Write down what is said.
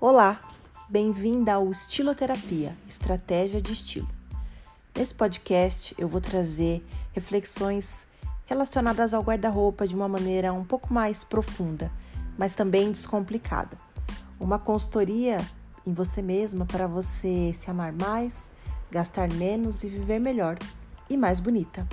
Olá, bem-vinda ao Estiloterapia, Estratégia de Estilo. Nesse podcast eu vou trazer reflexões relacionadas ao guarda-roupa de uma maneira um pouco mais profunda, mas também descomplicada. Uma consultoria em você mesma para você se amar mais, gastar menos e viver melhor e mais bonita.